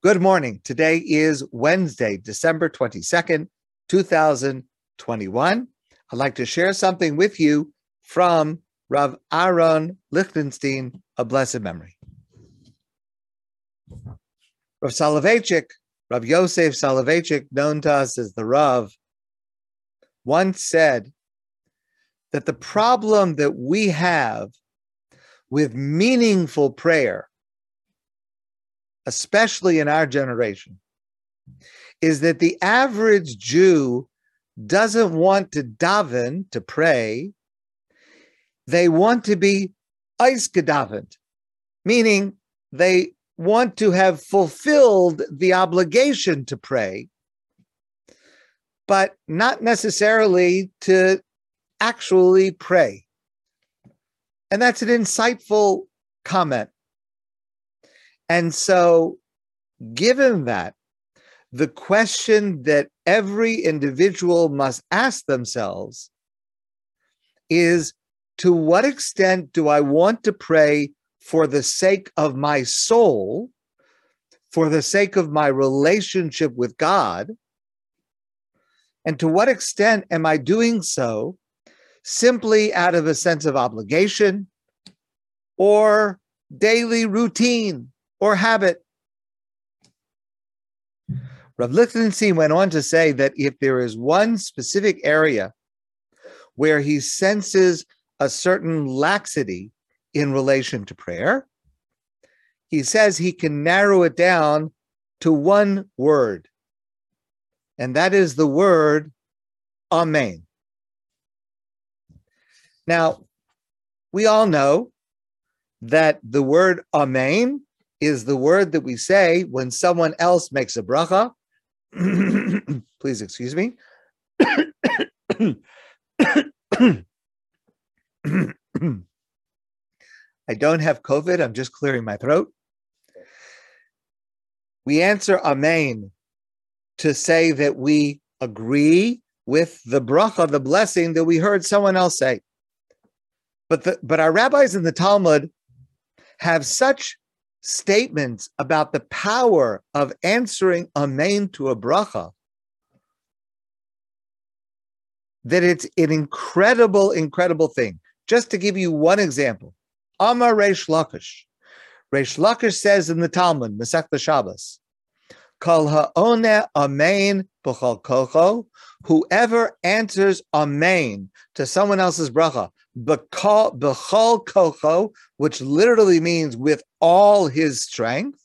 Good morning. Today is Wednesday, December 22nd, 2021. I'd like to share something with you from Rav Aaron Lichtenstein, a blessed memory. Rav Soloveitchik, Rav Yosef Soloveitchik, known to us as the Rav, once said that the problem that we have with meaningful prayer, especially in our generation, is that the average Jew doesn't want to daven, to pray. They want to be eisgedavened, meaning they want to have fulfilled the obligation to pray, but not necessarily to actually pray. And that's an insightful comment. And so, given that, the question that every individual must ask themselves is to what extent do I want to pray for the sake of my soul, for the sake of my relationship with God? And to what extent am I doing so simply out of a sense of obligation or daily routine or habit. Rav Lichtenstein went on to say that if there is one specific area where he senses a certain laxity in relation to prayer, he says he can narrow it down to one word, and that is the word Amen. Now, we all know that the word Amen is the word that we say when someone else makes a bracha. Please excuse me. I don't have COVID. I'm just clearing my throat. We answer Amen to say that we agree with the bracha, the blessing that we heard someone else say. But the, but our rabbis in the Talmud have such statements about the power of answering amen to a bracha that it's an incredible, incredible thing. Just to give you one example, Amar Reish Lakish. Reish Lakish says in the Talmud, Masech Shabbos, Kol ha'one amen b'chol kocho, whoever answers amen to someone else's bracha, b'chol kocho, which literally means with all his strength.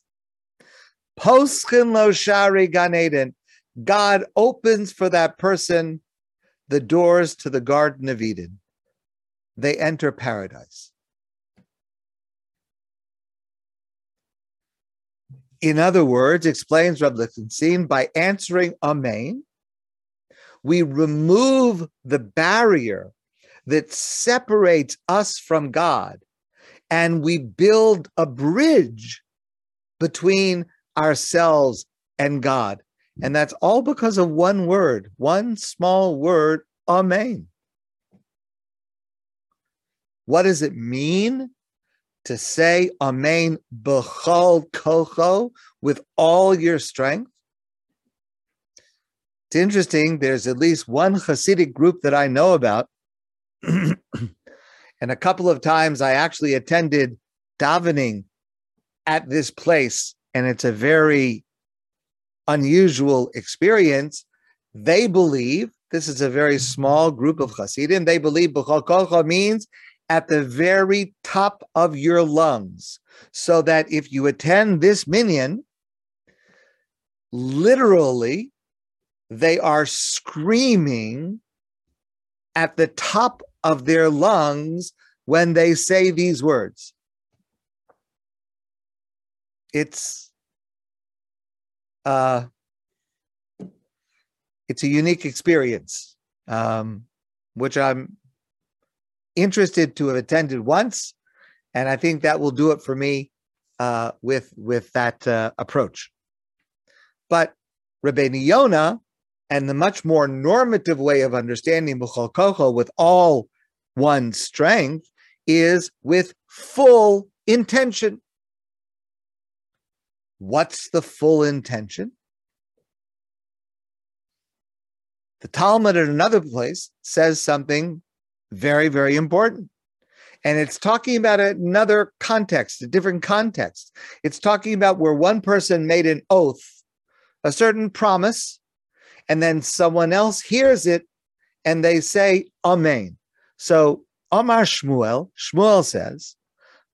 Poschin lo shari gan God opens for that person the doors to the Garden of Eden. They enter paradise. In other words, explains Rav Lichtenstein, by answering Amen, we remove the barrier that separates us from God and we build a bridge between ourselves and God. And that's all because of one word, one small word, Amen. What does it mean to say Amen b'chol kocho with all your strength? It's interesting. There's at least one Hasidic group that I know about and a couple of times I actually attended davening at this place, and it's a very unusual experience. They believe this is a very small group of Hasidim. They believe B'chol means at the very top of your lungs, so that if you attend this minyan, literally, they are screaming at the top of their lungs when they say these words. It's uh, it's a unique experience, um, which I'm interested to have attended once, and I think that will do it for me uh, with with that uh, approach. But Rabbeinu Yonah and the much more normative way of understanding B'chol with all one's strength is with full intention. What's the full intention? The Talmud at another place says something very, very important. And it's talking about another context, a different context. It's talking about where one person made an oath, a certain promise, and then someone else hears it and they say, Amen. So Amar Shmuel, Shmuel says,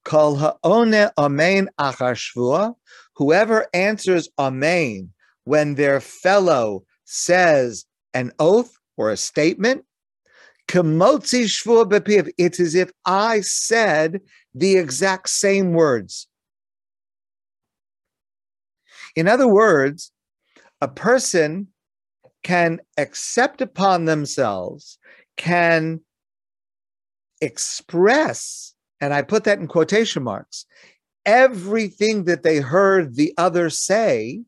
Kol ha'one Amen achar shvua, whoever answers Amen when their fellow says an oath or a statement. It's as if I said the exact same words. In other words, a person can accept upon themselves, can express, and I put that in quotation marks, everything that they heard the other say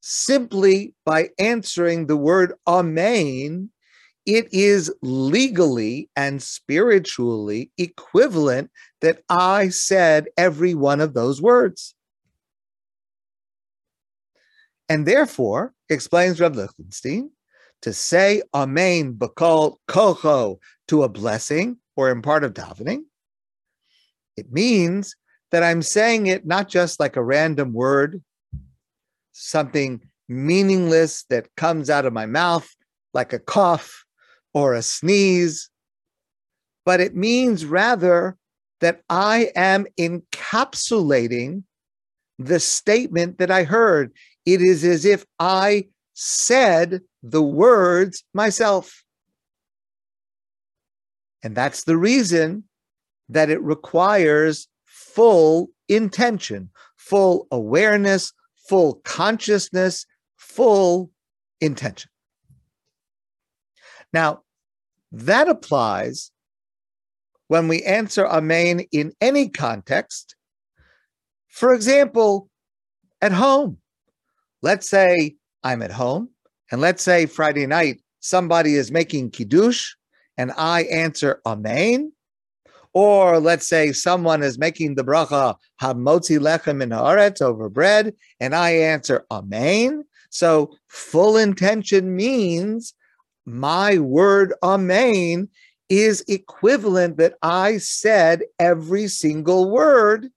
simply by answering the word Amen it is legally and spiritually equivalent that I said every one of those words. And therefore, explains Rav Lichtenstein, to say Amen B'chol Kocho to a blessing or in part of davening, it means that I'm saying it not just like a random word, something meaningless that comes out of my mouth like a cough or a sneeze, but it means rather that I am encapsulating the statement that I heard. It is as if I said the words myself. And that's the reason that it requires full intention, full awareness, full consciousness, full intention. Now, that applies when we answer Amen in any context. For example, at home. Let's say I'm at home, and let's say Friday night somebody is making Kiddush, and I answer Amen. Or let's say someone is making the bracha Hamotzi Lechem Min Haaretz over bread, and I answer Amen. So full intention means my word amen is equivalent that I said every single word.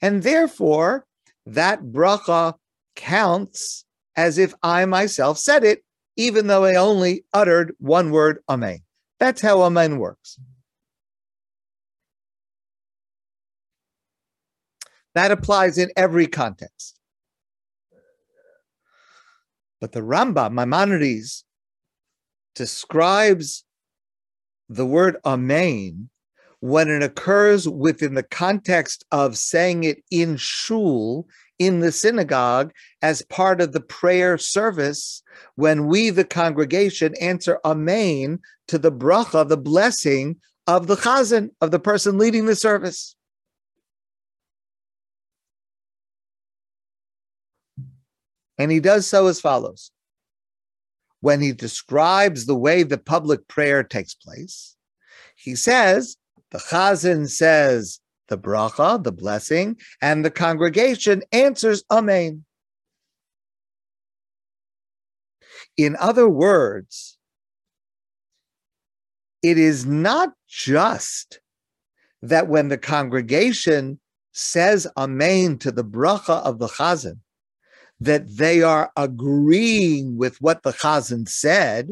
And therefore, that bracha counts as if I myself said it, even though I only uttered one word, amen. That's how amen works. That applies in every context. But the Rambam, Maimonides, describes the word amen when it occurs within the context of saying it in shul, in the synagogue, as part of the prayer service, when we, the congregation, answer amen to the bracha, the blessing of the chazan, of the person leading the service. And he does so as follows when he describes the way the public prayer takes place, he says, the chazan says the bracha, the blessing, and the congregation answers amen. In other words, it is not just that when the congregation says amen to the bracha of the chazan, that they are agreeing with what the Chazan said,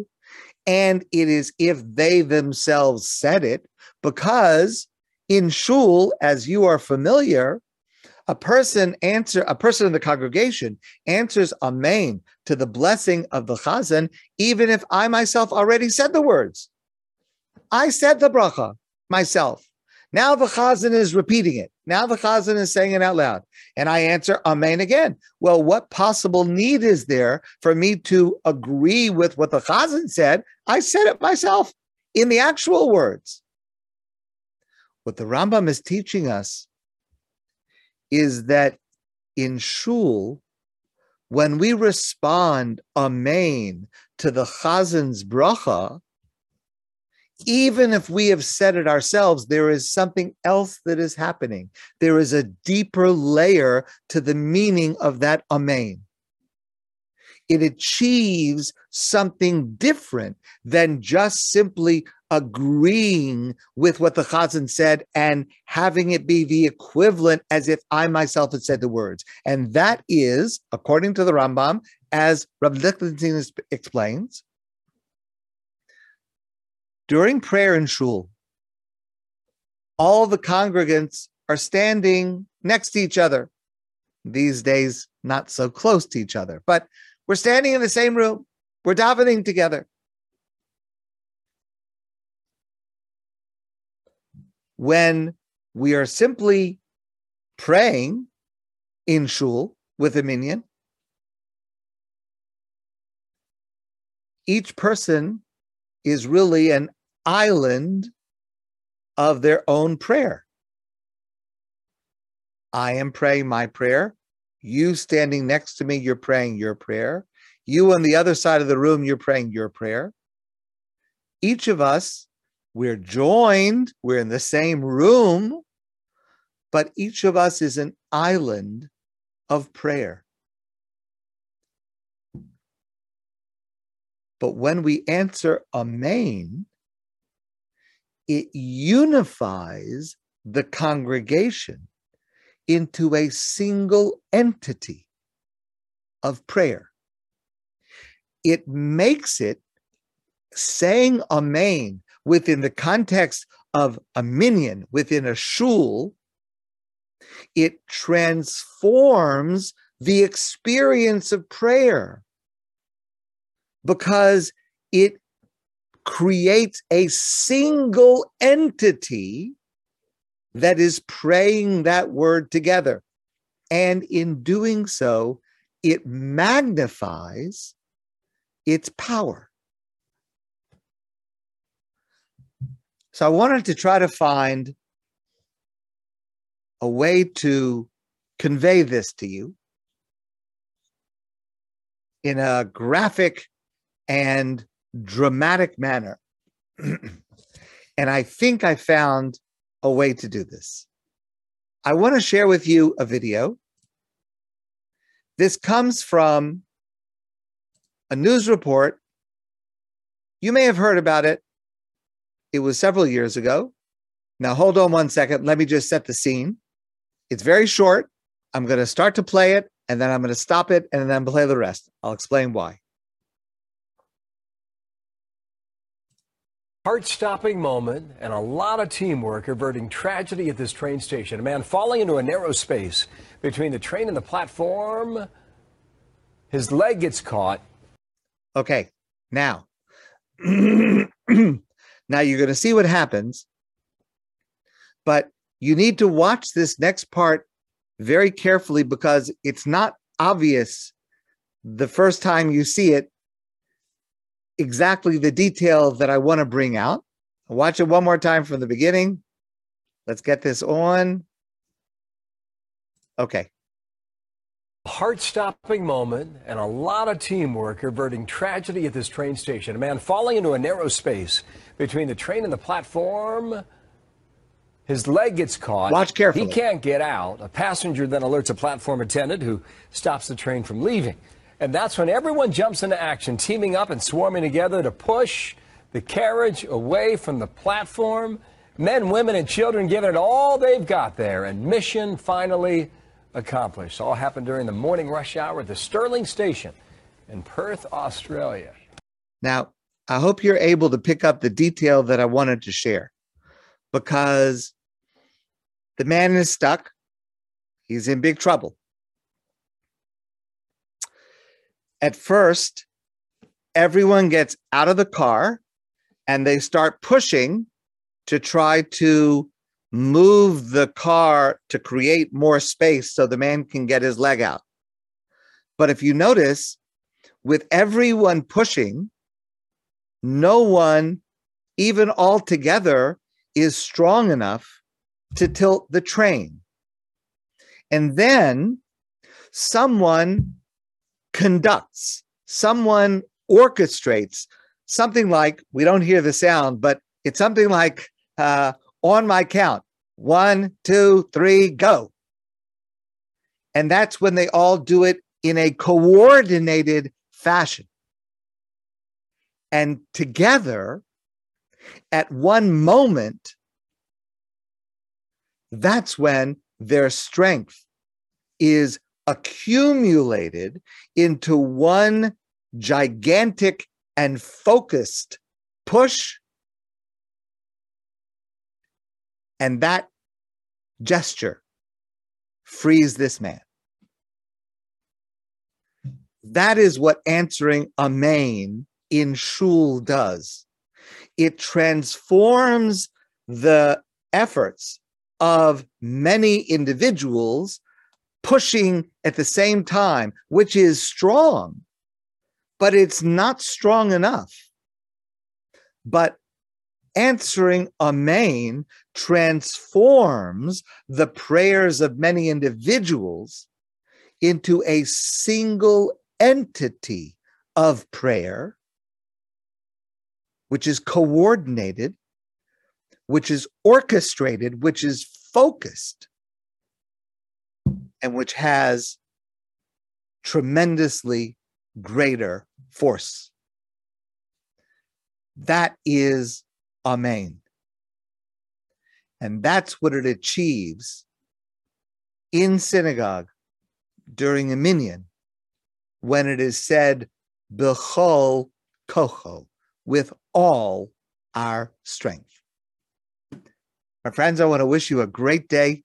and it is if they themselves said it, because in shul, as you are familiar, a person answer a person in the congregation answers amen to the blessing of the chazan, even if I myself already said the words. I said the bracha myself. Now the chazan is repeating it. Now the chazan is saying it out loud. And I answer, Amen again. Well, what possible need is there for me to agree with what the chazan said? I said it myself in the actual words. What the Rambam is teaching us is that in shul, when we respond Amen to the chazan's bracha, even if we have said it ourselves, there is something else that is happening. There is a deeper layer to the meaning of that Amen. It achieves something different than just simply agreeing with what the Chazan said and having it be the equivalent as if I myself had said the words. And that is, according to the Rambam, as Rabbi Lichtenstein explains, during prayer in shul, all the congregants are standing next to each other. These days, not so close to each other, but we're standing in the same room. We're davening together. When we are simply praying in shul with a minyan, each person is really an island of their own prayer. I am praying my prayer. You standing next to me, you're praying your prayer. You on the other side of the room, you're praying your prayer. Each of us, we're joined, we're in the same room, but each of us is an island of prayer. But when we answer Amen, it unifies the congregation into a single entity of prayer. It makes it saying Amen within the context of a minyan, within a shul, it transforms the experience of prayer because it creates a single entity that is praying that word together. And in doing so, it magnifies its power. So I wanted to try to find a way to convey this to you in a graphic and dramatic manner. and I think I found a way to do this. I want to share with you a video. This comes from a news report. You may have heard about it. It was several years ago. Now, hold on one second. Let me just set the scene. It's very short. I'm going to start to play it, and then I'm going to stop it, and then play the rest. I'll explain why. Heart-stopping moment and a lot of teamwork averting tragedy at this train station. A man falling into a narrow space between the train and the platform. His leg gets caught. Okay, now, now you're going to see what happens, but you need to watch this next part very carefully because it's not obvious the first time you see it exactly the detail that I want to bring out. watch it one more time from the beginning. Let's get this on. Okay. Heart stopping moment and a lot of teamwork averting tragedy at this train station. A man falling into a narrow space between the train and the platform. His leg gets caught. Watch carefully. He can't get out. A passenger then alerts a platform attendant who stops the train from leaving. And that's when everyone jumps into action, teaming up and swarming together to push the carriage away from the platform. Men, women, and children giving it all they've got there, and mission finally accomplished. All happened during the morning rush hour at the Stirling Station in Perth, Australia. Now, I hope you're able to pick up the detail that I wanted to share because the man is stuck. He's in big trouble. At first, everyone gets out of the car and they start pushing to try to move the car to create more space so the man can get his leg out. But if you notice, with everyone pushing, no one, even all together, is strong enough to tilt the train. And then someone conducts, someone orchestrates something like we don't hear the sound, but It's something like uh, on my count one, two, three, go. And that's when they all do it in a coordinated fashion. And together, at one moment, that's when their strength is accumulated into one gigantic and focused push. And that gesture frees this man. That is what answering Amen in Shul does. It transforms the efforts of many individuals pushing at the same time, which is strong, but it's not strong enough. But answering Amen transforms the prayers of many individuals into a single entity of prayer, which is coordinated, which is orchestrated, which is focused, and which has tremendously greater force. That is Amen. And that's what it achieves in synagogue during a minyan when it is said, Bechol Kocho, with all our strength. My friends, I want to wish you a great day.